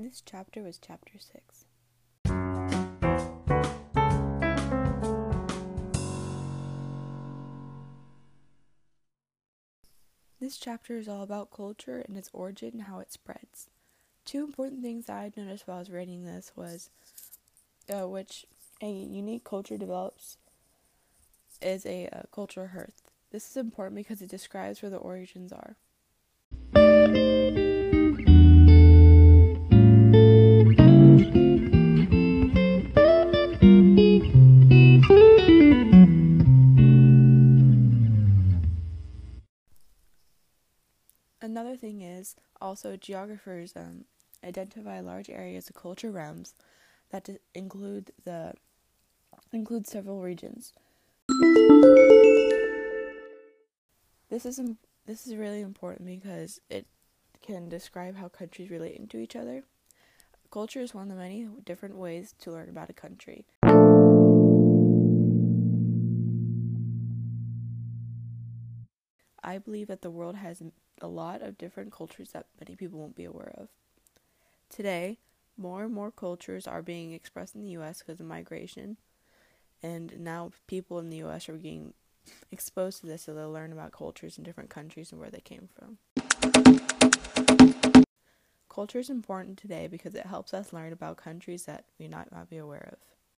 This chapter was chapter 6. This chapter is all about culture and its origin and how it spreads. Two important things that I noticed while I was reading this was uh, which a unique culture develops is a uh, cultural hearth. This is important because it describes where the origins are. Another thing is also geographers um, identify large areas of culture realms that include the include several regions. This is this is really important because it can describe how countries relate into each other. Culture is one of the many different ways to learn about a country. I believe that the world has a lot of different cultures that many people won't be aware of. Today, more and more cultures are being expressed in the US because of migration, and now people in the US are getting exposed to this so they'll learn about cultures in different countries and where they came from. Culture is important today because it helps us learn about countries that we might not be aware of.